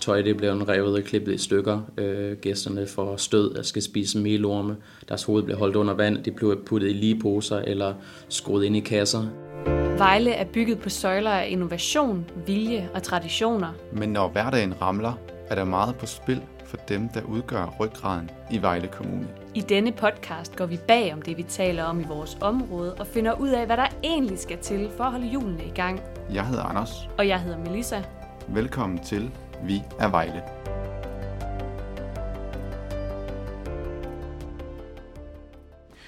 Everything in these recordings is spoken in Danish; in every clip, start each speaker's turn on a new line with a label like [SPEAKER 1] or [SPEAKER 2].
[SPEAKER 1] Tøj det bliver revet og klippet i stykker. Øh, gæsterne får stød og skal spise melorme. Deres hoved bliver holdt under vand. De bliver puttet i lige poser eller skruet ind i kasser.
[SPEAKER 2] Vejle er bygget på søjler af innovation, vilje og traditioner.
[SPEAKER 3] Men når hverdagen ramler, er der meget på spil for dem, der udgør ryggraden i Vejle Kommune.
[SPEAKER 2] I denne podcast går vi bag om det, vi taler om i vores område, og finder ud af, hvad der egentlig skal til for at holde hjulene i gang.
[SPEAKER 3] Jeg hedder Anders.
[SPEAKER 2] Og jeg hedder Melissa.
[SPEAKER 3] Velkommen til Vi er Vejle.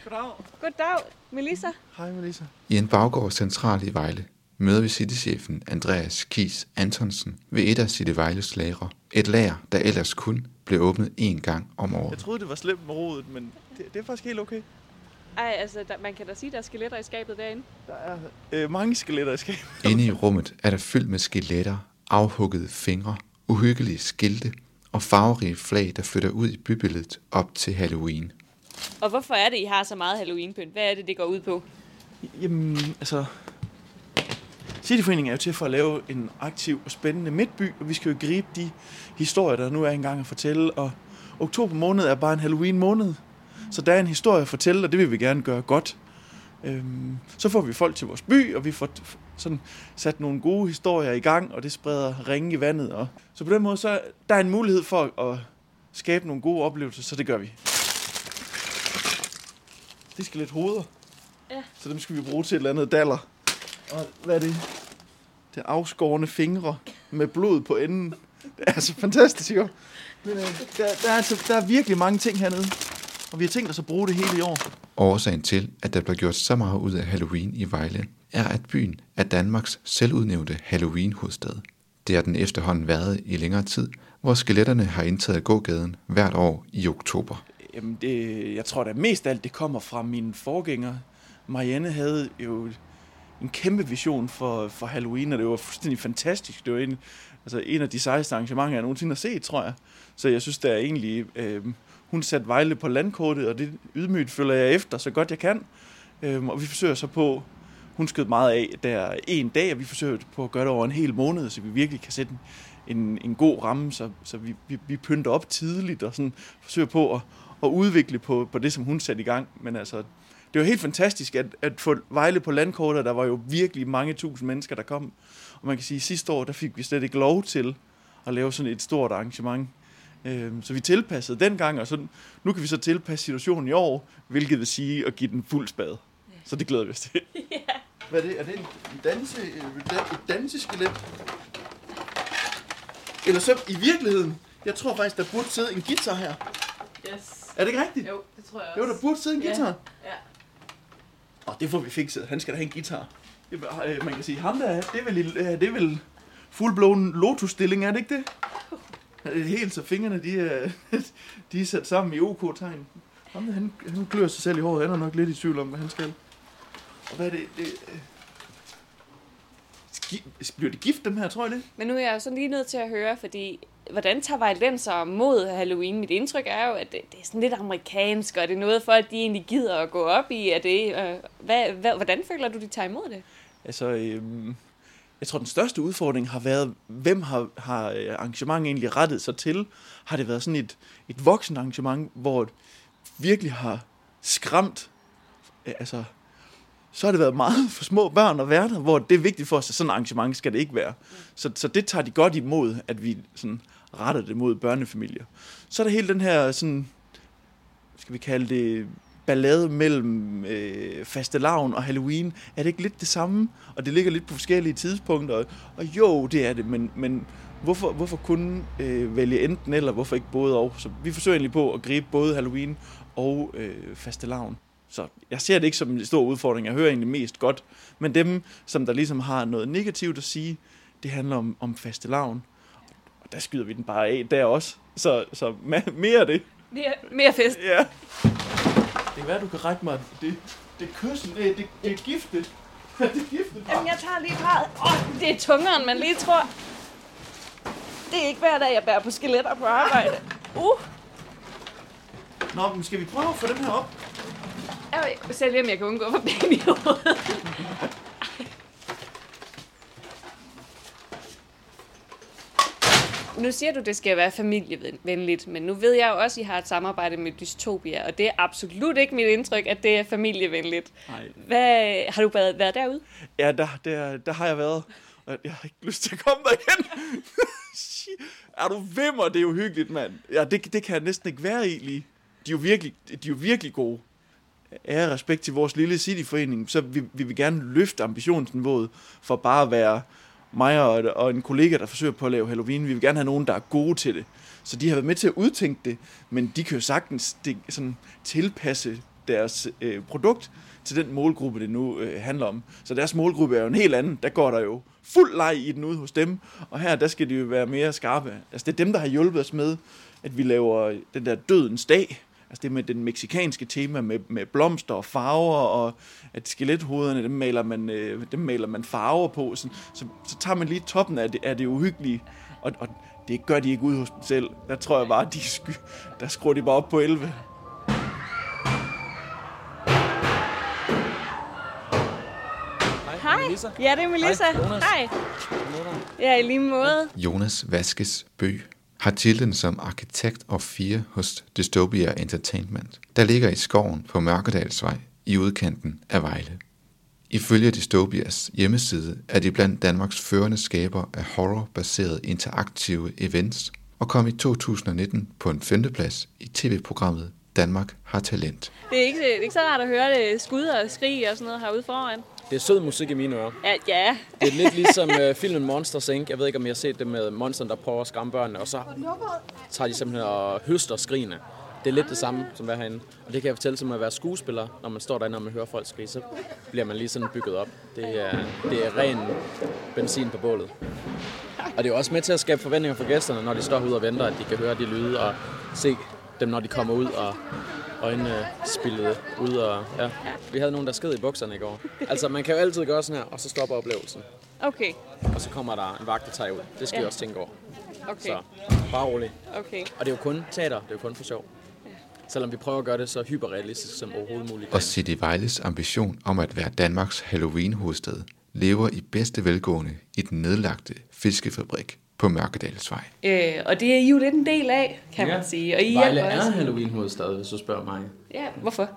[SPEAKER 2] Goddag. Goddag, Melissa.
[SPEAKER 4] Hej Melissa.
[SPEAKER 3] I en baggård central i Vejle møder vi citychefen Andreas Kies Antonsen ved et af City Vejles lagre. Et lager, der ellers kun blev åbnet én gang om året.
[SPEAKER 4] Jeg troede, det var slemt med rodet, men det, det er faktisk helt okay.
[SPEAKER 2] Ej, altså, der, man kan da sige, der er skeletter i skabet derinde.
[SPEAKER 4] Der er øh, mange skeletter i skabet.
[SPEAKER 3] Inde i rummet er der fyldt med skeletter, afhuggede fingre, uhyggelige skilte og farverige flag, der flytter ud i bybilledet op til Halloween.
[SPEAKER 2] Og hvorfor er det, I har så meget Halloween-pynt? Hvad er det, det går ud på?
[SPEAKER 4] Jamen, altså... Cityforeningen er jo til for at lave en aktiv og spændende midtby, og vi skal jo gribe de historier, der nu er engang at fortælle. Og oktober måned er bare en Halloween måned, så der er en historie at fortælle, og det vil vi gerne gøre godt. Øhm, så får vi folk til vores by, og vi får sådan sat nogle gode historier i gang, og det spreder ringe i vandet. Og så på den måde, så der er en mulighed for at skabe nogle gode oplevelser, så det gør vi. Det skal lidt hoveder.
[SPEAKER 2] Ja.
[SPEAKER 4] Så dem skal vi bruge til et eller andet daller. Og hvad er det? Det er afskårende fingre med blod på enden. Det er altså fantastisk, jo. Men øh, der, der, er altså, der er virkelig mange ting hernede. Og vi har tænkt os at bruge det hele i år.
[SPEAKER 3] Årsagen til, at der bliver gjort så meget ud af Halloween i Vejle, er, at byen er Danmarks selvudnævnte Halloween-hovedstad. Det har den efterhånden været i længere tid, hvor skeletterne har indtaget gågaden hvert år i oktober.
[SPEAKER 4] Jamen, det, jeg tror da mest af alt, det kommer fra mine forgængere. Marianne havde jo en kæmpe vision for, for Halloween, og det var fuldstændig fantastisk. Det var en, altså en af de sejeste arrangementer, jeg nogensinde har set, tror jeg. Så jeg synes, det er egentlig... Øh, hun satte Vejle på landkortet, og det ydmygt følger jeg efter, så godt jeg kan. Øhm, og vi forsøger så på... Hun skød meget af der en dag, og vi forsøger på at gøre det over en hel måned, så vi virkelig kan sætte en, en, en god ramme, så, så vi, vi, vi pynter op tidligt og sådan forsøger på at, at udvikle på, på det, som hun satte i gang. Men altså, det var helt fantastisk at, at få Vejle på landkortet. Der var jo virkelig mange tusind mennesker, der kom. Og man kan sige, at sidste år, der fik vi slet ikke lov til at lave sådan et stort arrangement. Øhm, så vi tilpassede dengang, og så, nu kan vi så tilpasse situationen i år, hvilket vil sige at give den fuld spade. Så det glæder vi os til.
[SPEAKER 2] Ja.
[SPEAKER 4] Hvad er det? Er det en danse, et danseskelet? Eller så i virkeligheden, jeg tror faktisk, der burde sidde en guitar her.
[SPEAKER 2] Yes.
[SPEAKER 4] Er det ikke rigtigt?
[SPEAKER 2] Jo, det tror jeg
[SPEAKER 4] Jo, der burde sidde en
[SPEAKER 2] Ja.
[SPEAKER 4] guitar.
[SPEAKER 2] Ja.
[SPEAKER 4] Og det får vi fikset. Han skal da have en guitar. Øh, man kan sige, ham der, det er vel, øh, det er vel fullblown lotus-stilling, er det ikke det? Det er helt så fingrene, de er, de er sat sammen i OK-tegn. Der, han, han klør sig selv i håret. Han er nok lidt i tvivl om, hvad han skal. Og hvad er det? det øh, bliver de gift, dem her, tror jeg det?
[SPEAKER 2] Men nu er jeg jo sådan lige nødt til at høre, fordi hvordan tager vejlenser mod Halloween? Mit indtryk er jo, at det, det er sådan lidt amerikansk, og det er noget for, at de egentlig gider at gå op i. Er det, øh, hvad, hvad, hvordan føler du, de tager imod det?
[SPEAKER 4] Altså, øhm, jeg tror, den største udfordring har været, hvem har, har øh, arrangementet egentlig rettet sig til? Har det været sådan et, et voksen arrangement, hvor det virkelig har skræmt, altså, så har det været meget for små børn at være der, hvor det er vigtigt for os, at sådan et arrangement skal det ikke være. Så, så det tager de godt imod, at vi sådan retter det mod børnefamilier. Så er der hele den her sådan, skal vi kalde det, ballade mellem øh, fastelavn og Halloween. Er det ikke lidt det samme? Og det ligger lidt på forskellige tidspunkter. Og jo, det er det, men, men hvorfor, hvorfor kun øh, vælge enten eller, hvorfor ikke både og? Så vi forsøger egentlig på at gribe både Halloween og øh, fastelavn. Så jeg ser det ikke som en stor udfordring. Jeg hører egentlig mest godt. Men dem, som der ligesom har noget negativt at sige, det handler om, om fastelavn. Og der skyder vi den bare af der også. Så, så mere af det.
[SPEAKER 2] Mere, mere fest.
[SPEAKER 4] Ja. Det kan være, du kan række mig det, det kyssen, det, det, det er giftet. det er giftet.
[SPEAKER 2] Jamen, jeg tager lige parret. Åh, oh, det er tungere, end man lige tror. Det er ikke hver dag, jeg bærer på skeletter på arbejde. Uh,
[SPEAKER 4] Nå, men skal vi prøve at få dem her op?
[SPEAKER 2] jeg vil selv om jeg kan undgå for ben i hovedet. nu siger du, det skal være familievenligt, men nu ved jeg jo også, at I har et samarbejde med Dystopia, og det er absolut ikke mit indtryk, at det er familievenligt.
[SPEAKER 4] Nej.
[SPEAKER 2] Hvad, har du været, været derude?
[SPEAKER 4] Ja, der, der, der har jeg været. Og jeg har ikke lyst til at komme der igen. er du vimmer, det er jo hyggeligt, mand. Ja, det, det kan jeg næsten ikke være i lige. De er jo virkelig, de er jo virkelig gode. Ære respekt til vores lille cityforening, så vi, vi vil gerne løfte ambitionsniveauet for bare at være mig og, og en kollega, der forsøger på at lave Halloween. Vi vil gerne have nogen, der er gode til det. Så de har været med til at udtænke det, men de kan jo sagtens det, sådan, tilpasse deres øh, produkt til den målgruppe, det nu øh, handler om. Så deres målgruppe er jo en helt anden. Der går der jo fuld leg i den ude hos dem, og her der skal de jo være mere skarpe. Altså det er dem, der har hjulpet os med, at vi laver den der dødens dag, altså det med den meksikanske tema med, med blomster og farver, og at skelethoderne, dem maler man, øh, dem maler man farver på, så, så, så tager man lige toppen af det, af det uhyggelige, og, og det gør de ikke ud hos dem selv. Der tror jeg bare, de sky, der skruer de bare op på 11.
[SPEAKER 2] Hej.
[SPEAKER 5] Melissa.
[SPEAKER 2] Ja, det er Melissa.
[SPEAKER 5] Hej, Jonas.
[SPEAKER 2] Hej. Ja, i lige måde.
[SPEAKER 3] Jonas Vaskes Bø har titlen som arkitekt og fire hos Dystopia Entertainment, der ligger i skoven på Mørkedalsvej i udkanten af Vejle. Ifølge Dystopias hjemmeside er de blandt Danmarks førende skaber af horror-baserede interaktive events og kom i 2019 på en femteplads i tv-programmet Danmark har talent.
[SPEAKER 2] Det er ikke, det er ikke så rart at høre det skud og skrig og sådan noget herude foran.
[SPEAKER 5] Det er sød musik i mine ører.
[SPEAKER 2] Ja, ja.
[SPEAKER 5] Det er lidt ligesom uh, filmen Monsters Inc. Jeg ved ikke, om I har set det med monsterne, der prøver at skræmme børnene, og så tager de simpelthen og høster skrigene. Det er lidt det samme, som er herinde. Og det kan jeg fortælle som at være skuespiller, når man står derinde og man hører folk skrige, så bliver man lige sådan bygget op. Det er, det er ren benzin på bålet. Og det er også med til at skabe forventninger for gæsterne, når de står ude og venter, at de kan høre de lyde og se dem, når de kommer ud og øjnene spillet ud. Og, ja. Vi havde nogen, der sked i bukserne i går. Altså, man kan jo altid gøre sådan her, og så stopper oplevelsen.
[SPEAKER 2] Okay,
[SPEAKER 5] Og så kommer der en vagt, der tager ud. Det skal ja.
[SPEAKER 2] Ja.
[SPEAKER 5] vi også tænke over.
[SPEAKER 2] okay,
[SPEAKER 5] Så bare rolig.
[SPEAKER 2] okay.
[SPEAKER 5] Og det er jo kun teater, det er jo kun for sjov. Selvom vi prøver at gøre det så hyperrealistisk som overhovedet muligt.
[SPEAKER 3] Og City Vejles ambition om at være Danmarks Halloween-hovedstad lever i bedste velgående i den nedlagte fiskefabrik på Mørkedalsvej.
[SPEAKER 2] Øh, og det er I jo lidt en del af, kan man sige. Og I
[SPEAKER 1] Vejle er
[SPEAKER 2] også.
[SPEAKER 1] Halloween hovedstad, hvis du spørger mig.
[SPEAKER 2] Ja, hvorfor?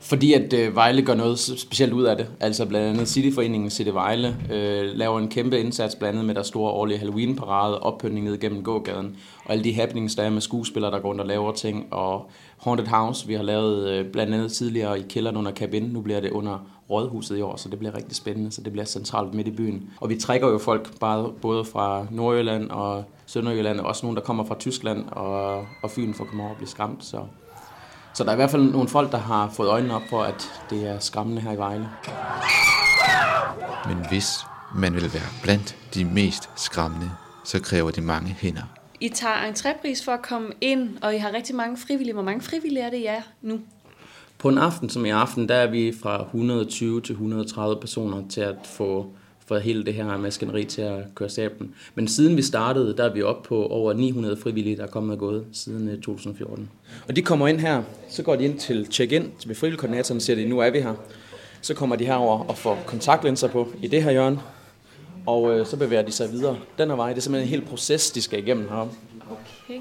[SPEAKER 1] Fordi at øh, Vejle gør noget specielt ud af det. Altså blandt andet Cityforeningen City Vejle øh, laver en kæmpe indsats blandt andet med der store årlige Halloween-parade, oppyntning ned gennem gågaden, og alle de happenings, der er med skuespillere, der går rundt og laver ting, og Haunted House, vi har lavet øh, blandt andet tidligere i kælderen under Cabin, nu bliver det under Rådhuset i år, så det bliver rigtig spændende, så det bliver centralt midt i byen. Og vi trækker jo folk bare, både fra Nordjylland og Sønderjylland, og også nogen, der kommer fra Tyskland og, og Fyn for at komme over og blive skræmt, så så der er i hvert fald nogle folk, der har fået øjnene op for, at det er skræmmende her i Vejle.
[SPEAKER 3] Men hvis man vil være blandt de mest skræmmende, så kræver det mange hænder.
[SPEAKER 2] I tager entrépris for at komme ind, og I har rigtig mange frivillige. Hvor mange frivillige er det, I er nu?
[SPEAKER 1] På en aften som i aften, der er vi fra 120 til 130 personer til at få, få hele det her maskineri til at køre stablen. Men siden vi startede, der er vi oppe på over 900 frivillige, der er kommet og gået siden øh, 2014. Og de kommer ind her, så går de ind til check-in ved frivilligkoordinatoren og siger, at nu er vi her. Så kommer de herover og får kontaktlinser på i det her hjørne, og øh, så bevæger de sig videre den her vej. Det er simpelthen en hel proces, de skal igennem heroppe.
[SPEAKER 2] Okay.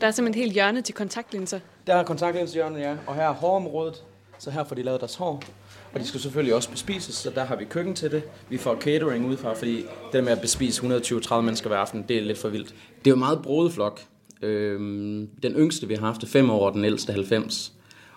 [SPEAKER 2] Der er simpelthen et helt hjørne til kontaktlinser.
[SPEAKER 1] Der er kontaktlinshjørnet, ja. Og her er hårområdet, så her får de lavet deres hår. Og de skal selvfølgelig også bespises, så der har vi køkken til det. Vi får catering udefra, fordi det der med at bespise 120-30 mennesker hver aften, det er lidt for vildt. Det er jo en meget broet flok. Øhm, den yngste, vi har haft, er 5 år, og den ældste 90.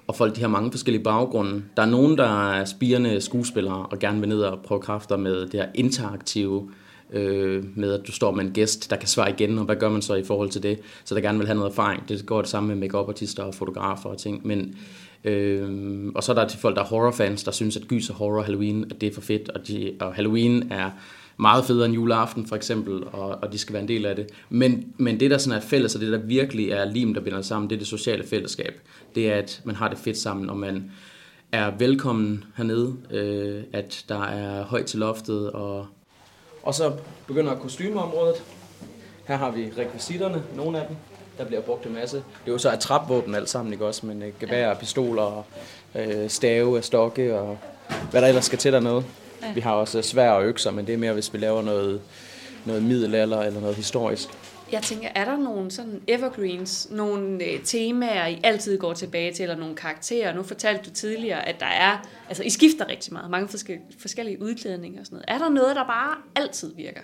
[SPEAKER 1] Og folk, de har mange forskellige baggrunde. Der er nogen, der er spirende skuespillere, og gerne vil ned og prøve kræfter med det her interaktive, øh, med at du står med en gæst, der kan svare igen, og hvad gør man så i forhold til det? Så der gerne vil have noget erfaring. Det går det samme med make artister og fotografer og ting. Men, øh, og så er der til folk, der er horrorfans, der synes, at gys og horror Halloween, at det er for fedt, og, de, og Halloween er meget federe end juleaften for eksempel, og, og de skal være en del af det. Men, men det, der sådan er fælles, og det, der virkelig er lim, der binder sammen, det er det sociale fællesskab. Det er, at man har det fedt sammen, og man er velkommen hernede, øh, at der er højt til loftet, og og så begynder kostymeområdet. Her har vi rekvisitterne, nogle af dem. Der bliver brugt en masse. Det er jo så et trapvåben alt sammen, ikke også? Men øh, gevær, pistoler, øh, stave, stokke og hvad der ellers skal til dernede. Vi har også svær og økser, men det er mere, hvis vi laver noget, noget middelalder eller noget historisk.
[SPEAKER 2] Jeg tænker, er der nogle sådan evergreens, nogle øh, temaer, I altid går tilbage til, eller nogle karakterer? Nu fortalte du tidligere, at der er, altså I skifter rigtig meget, mange forskellige, forskellige udklædninger og sådan noget. Er der noget, der bare altid virker?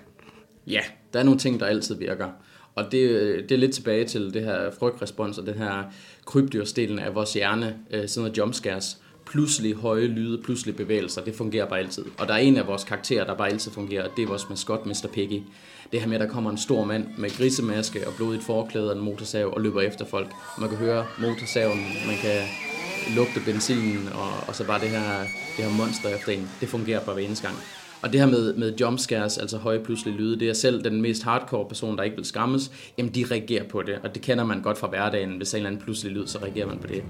[SPEAKER 1] Ja, der er nogle ting, der altid virker. Og det, øh, det er lidt tilbage til det her frygtrespons og den her krybdyrsdelen af vores hjerne, øh, sådan noget jumpscares. Pludselig høje lyde, pludselig bevægelser, det fungerer bare altid. Og der er en af vores karakterer, der bare altid fungerer, og det er vores maskot, Mr. Piggy. Det her med, at der kommer en stor mand med grisemaske og blodigt forklæde og en motorsav og løber efter folk. Man kan høre motorsaven, man kan lugte benzinen, og, og så bare det her, det her monster efter en. Det fungerer bare hver eneste gang. Og det her med, med jumpscares, altså høje pludselige lyde, det er selv den mest hardcore person, der ikke vil skræmmes, jamen de reagerer på det, og det kender man godt fra hverdagen. Hvis en eller anden pludselig lyd, så reagerer man på det.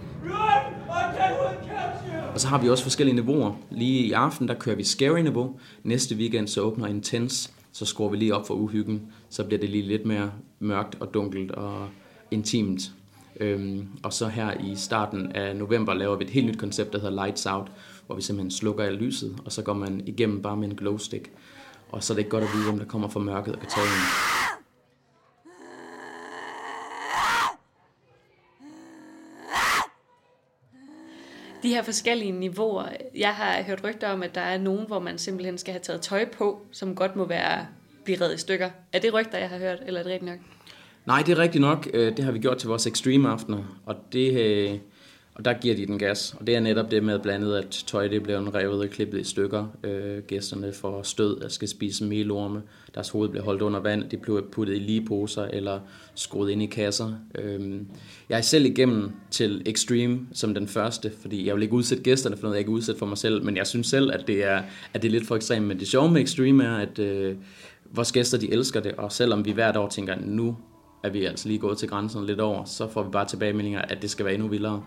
[SPEAKER 1] Og så har vi også forskellige niveauer. Lige i aften, der kører vi scary niveau. Næste weekend, så åbner Intense. Så skruer vi lige op for uhyggen. Så bliver det lige lidt mere mørkt og dunkelt og intimt. Øhm, og så her i starten af november laver vi et helt nyt koncept, der hedder Lights Out, hvor vi simpelthen slukker af lyset, og så går man igennem bare med en glowstick. Og så er det ikke godt at vide, hvem der kommer fra mørket og kan tage en.
[SPEAKER 2] De her forskellige niveauer, jeg har hørt rygter om, at der er nogen, hvor man simpelthen skal have taget tøj på, som godt må være blive reddet i stykker. Er det rygter, jeg har hørt, eller er det rigtigt nok?
[SPEAKER 1] Nej, det er rigtigt nok. Øh, det har vi gjort til vores extreme aftener, og det, øh, og der giver de den gas. Og det er netop det med blandet, at tøj det bliver revet og klippet i stykker. Øh, gæsterne får stød og skal spise melorme. Deres hoved bliver holdt under vand. De bliver puttet i lige poser eller skruet ind i kasser. Øh, jeg er selv igennem til Extreme som den første, fordi jeg vil ikke udsætte gæsterne for noget, jeg ikke udsætte for mig selv. Men jeg synes selv, at det er, at det er lidt for ekstremt. Men det sjove med Extreme er, at øh, vores gæster de elsker det. Og selvom vi hvert år tænker, nu er vi altså lige gået til grænsen lidt over, så får vi bare tilbagemeldinger, at det skal være endnu vildere.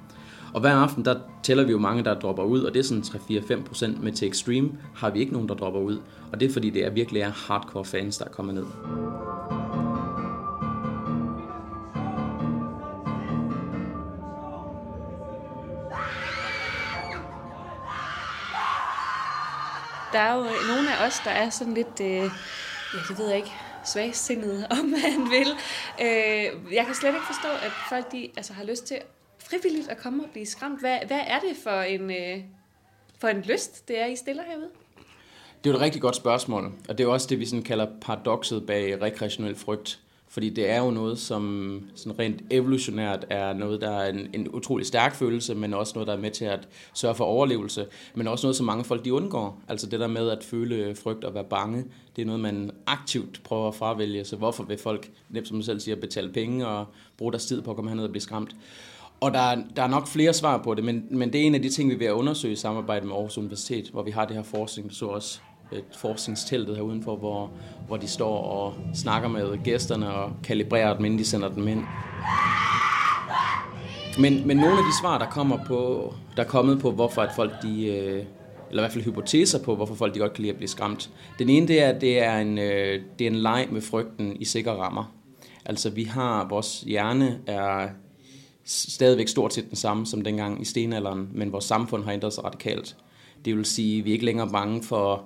[SPEAKER 1] Og hver aften, der tæller vi jo mange, der dropper ud, og det er sådan 3-4-5 procent. Men til Extreme har vi ikke nogen, der dropper ud. Og det er fordi, det er virkelig er hardcore fans, der kommer ned.
[SPEAKER 2] Der er jo øh, nogle af os, der er sådan lidt, øh, ja, det ved jeg ikke, svagsindet, om man vil. Øh, jeg kan slet ikke forstå, at folk de, altså, har lyst til frivilligt at komme og blive skræmt. Hvad, hvad er det for en, øh, for en lyst, det er, I stiller herude?
[SPEAKER 1] Det er et rigtig godt spørgsmål, og det er også det, vi sådan kalder paradokset bag rekreationel frygt. Fordi det er jo noget, som sådan rent evolutionært er noget, der er en, en utrolig stærk følelse, men også noget, der er med til at sørge for overlevelse, men også noget, som mange folk de undgår. Altså det der med at føle frygt og være bange, det er noget, man aktivt prøver at fravælge. Så hvorfor vil folk, nemt som du selv siger, betale penge og bruge deres tid på at komme herned og blive skræmt? Og der, der er nok flere svar på det, men, men det er en af de ting, vi er ved at undersøge i samarbejde med Aarhus Universitet, hvor vi har det her forskning, så også et forskningsteltet her udenfor, hvor, hvor de står og snakker med gæsterne og kalibrerer dem, inden de sender dem ind. Men, men nogle af de svar, der kommer på, der er kommet på, hvorfor at folk de, øh, eller i hvert fald hypoteser på, hvorfor folk de godt kan lide at blive skræmt. Den ene, det er, at det er en, øh, det er en leg med frygten i sikre rammer. Altså vi har, vores hjerne er stadigvæk stort set den samme som dengang i stenalderen, men vores samfund har ændret sig radikalt. Det vil sige, at vi er ikke længere bange for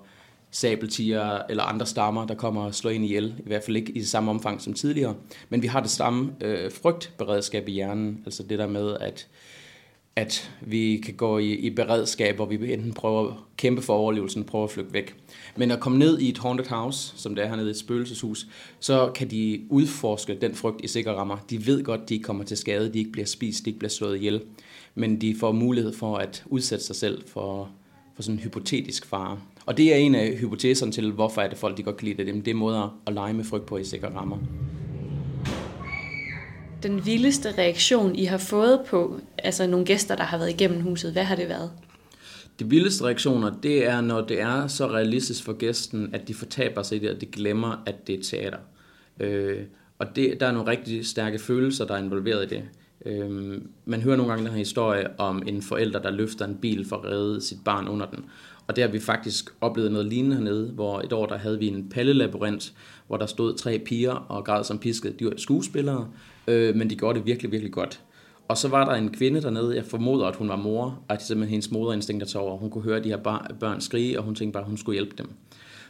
[SPEAKER 1] sabeltiger eller andre stammer, der kommer og slår ind ihjel. I hvert fald ikke i det samme omfang som tidligere. Men vi har det samme øh, frygtberedskab i hjernen. Altså det der med, at, at vi kan gå i, i beredskab, hvor vi enten prøver at kæmpe for overlevelsen, prøver at flygte væk. Men at komme ned i et haunted house, som det er hernede i et spøgelseshus, så kan de udforske den frygt i sikre rammer. De ved godt, de ikke kommer til skade, de ikke bliver spist, de ikke bliver slået ihjel. Men de får mulighed for at udsætte sig selv for, for sådan en hypotetisk fare. Og det er en af hypoteserne til, hvorfor er det folk, de godt kan lide det. Det er måder at lege med frygt på i sikre rammer.
[SPEAKER 2] Den vildeste reaktion, I har fået på altså nogle gæster, der har været igennem huset, hvad har det været?
[SPEAKER 1] De vildeste reaktioner, det er, når det er så realistisk for gæsten, at de fortaber sig i det, og de glemmer, at det er teater. Øh, og det, der er nogle rigtig stærke følelser, der er involveret i det. Øh, man hører nogle gange den her historie om en forælder, der løfter en bil for at redde sit barn under den. Og der har vi faktisk oplevet noget lignende hernede, hvor et år der havde vi en pallelabyrint, hvor der stod tre piger og græd som pisket. De var skuespillere, øh, men de gjorde det virkelig, virkelig godt. Og så var der en kvinde dernede, jeg formoder, at hun var mor, og at det simpelthen hendes moderinstinkt der tog over. Hun kunne høre de her børn skrige, og hun tænkte bare, at hun skulle hjælpe dem.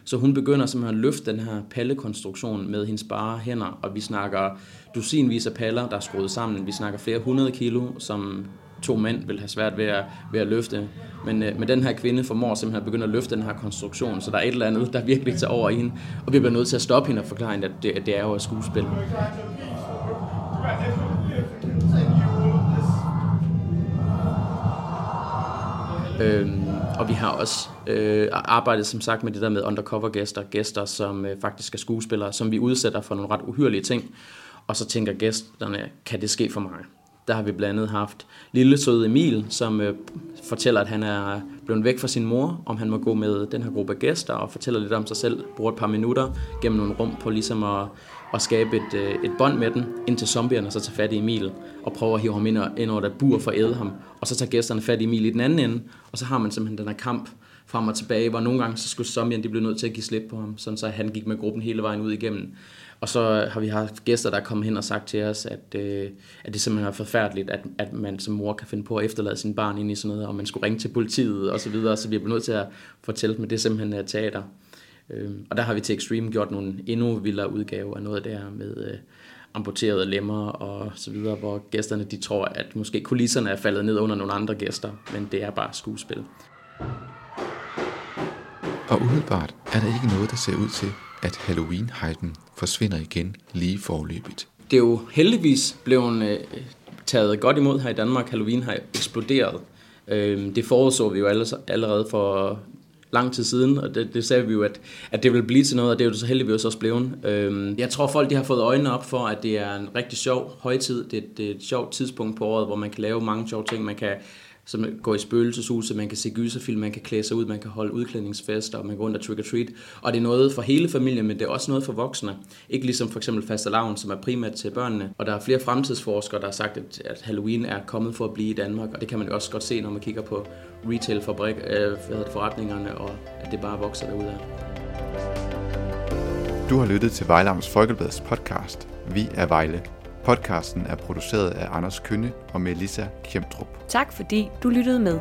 [SPEAKER 1] Så hun begynder simpelthen at løfte den her pallekonstruktion med hendes bare hænder, og vi snakker dusinvis af paller, der er skruet sammen. Vi snakker flere hundrede kilo, som to mænd vil have svært ved at, ved at løfte. Men, øh, men den her kvinde formår simpelthen at begynde at løfte den her konstruktion, så der er et eller andet, der virkelig tager over i hende. Og vi bliver nødt til at stoppe hende og forklare hende, at det, at det er jo et skuespil. Øhm, og vi har også øh, arbejdet som sagt med det der med undercover gæster, gæster som øh, faktisk er skuespillere, som vi udsætter for nogle ret uhyrlige ting. Og så tænker gæsterne, kan det ske for mig? Der har vi blandt andet haft lille søde Emil, som øh, fortæller, at han er blevet væk fra sin mor, om han må gå med den her gruppe gæster, og fortæller lidt om sig selv, bruger et par minutter gennem nogle rum på ligesom at, og skabe et, øh, et bånd med den, indtil zombierne så tager fat i Emil, og prøver at hive ham ind, ind over der bur for at æde ham. Og så tager gæsterne fat i Emil i den anden ende, og så har man simpelthen den her kamp frem og tilbage, hvor nogle gange så skulle zombierne de blive nødt til at give slip på ham, sådan så han gik med gruppen hele vejen ud igennem. Og så har vi haft gæster, der er kommet hen og sagt til os, at, øh, at det simpelthen er forfærdeligt, at, at man som mor kan finde på at efterlade sin barn ind i sådan noget, og man skulle ringe til politiet og så videre, så vi er nødt til at fortælle dem, at det simpelthen er teater. Øh, og der har vi til Extreme gjort nogle endnu vildere udgaver af noget af det her med øh, amputerede lemmer og så videre, hvor gæsterne de tror, at måske kulisserne er faldet ned under nogle andre gæster, men det er bare skuespil.
[SPEAKER 3] Og umiddelbart er der ikke noget, der ser ud til, at Halloween-hypen forsvinder igen lige forløbigt.
[SPEAKER 1] Det er jo heldigvis blevet øh, taget godt imod her i Danmark. Halloween har eksploderet. Øh, det forudså vi jo allerede for lang tid siden, og det, det sagde vi jo, at, at det vil blive til noget, og det er jo så heldigvis også blevet. Øhm, jeg tror, folk de har fået øjnene op for, at det er en rigtig sjov højtid. Det, det er et sjovt tidspunkt på året, hvor man kan lave mange sjove ting. Man kan som går i spøgelseshus, man kan se gyserfilm, man kan klæde sig ud, man kan holde udklædningsfester, og man går rundt og trick or treat. Og det er noget for hele familien, men det er også noget for voksne. Ikke ligesom for eksempel fastelavn, som er primært til børnene. Og der er flere fremtidsforskere, der har sagt, at, Halloween er kommet for at blive i Danmark, og det kan man jo også godt se, når man kigger på retail-fabrik, øh, forretningerne, og at det bare vokser derudad.
[SPEAKER 3] Du har lyttet til Vejlams Folkebladets podcast. Vi er Vejle. Podcasten er produceret af Anders Kønne og Melissa Kjemtrup.
[SPEAKER 2] Tak fordi du lyttede med.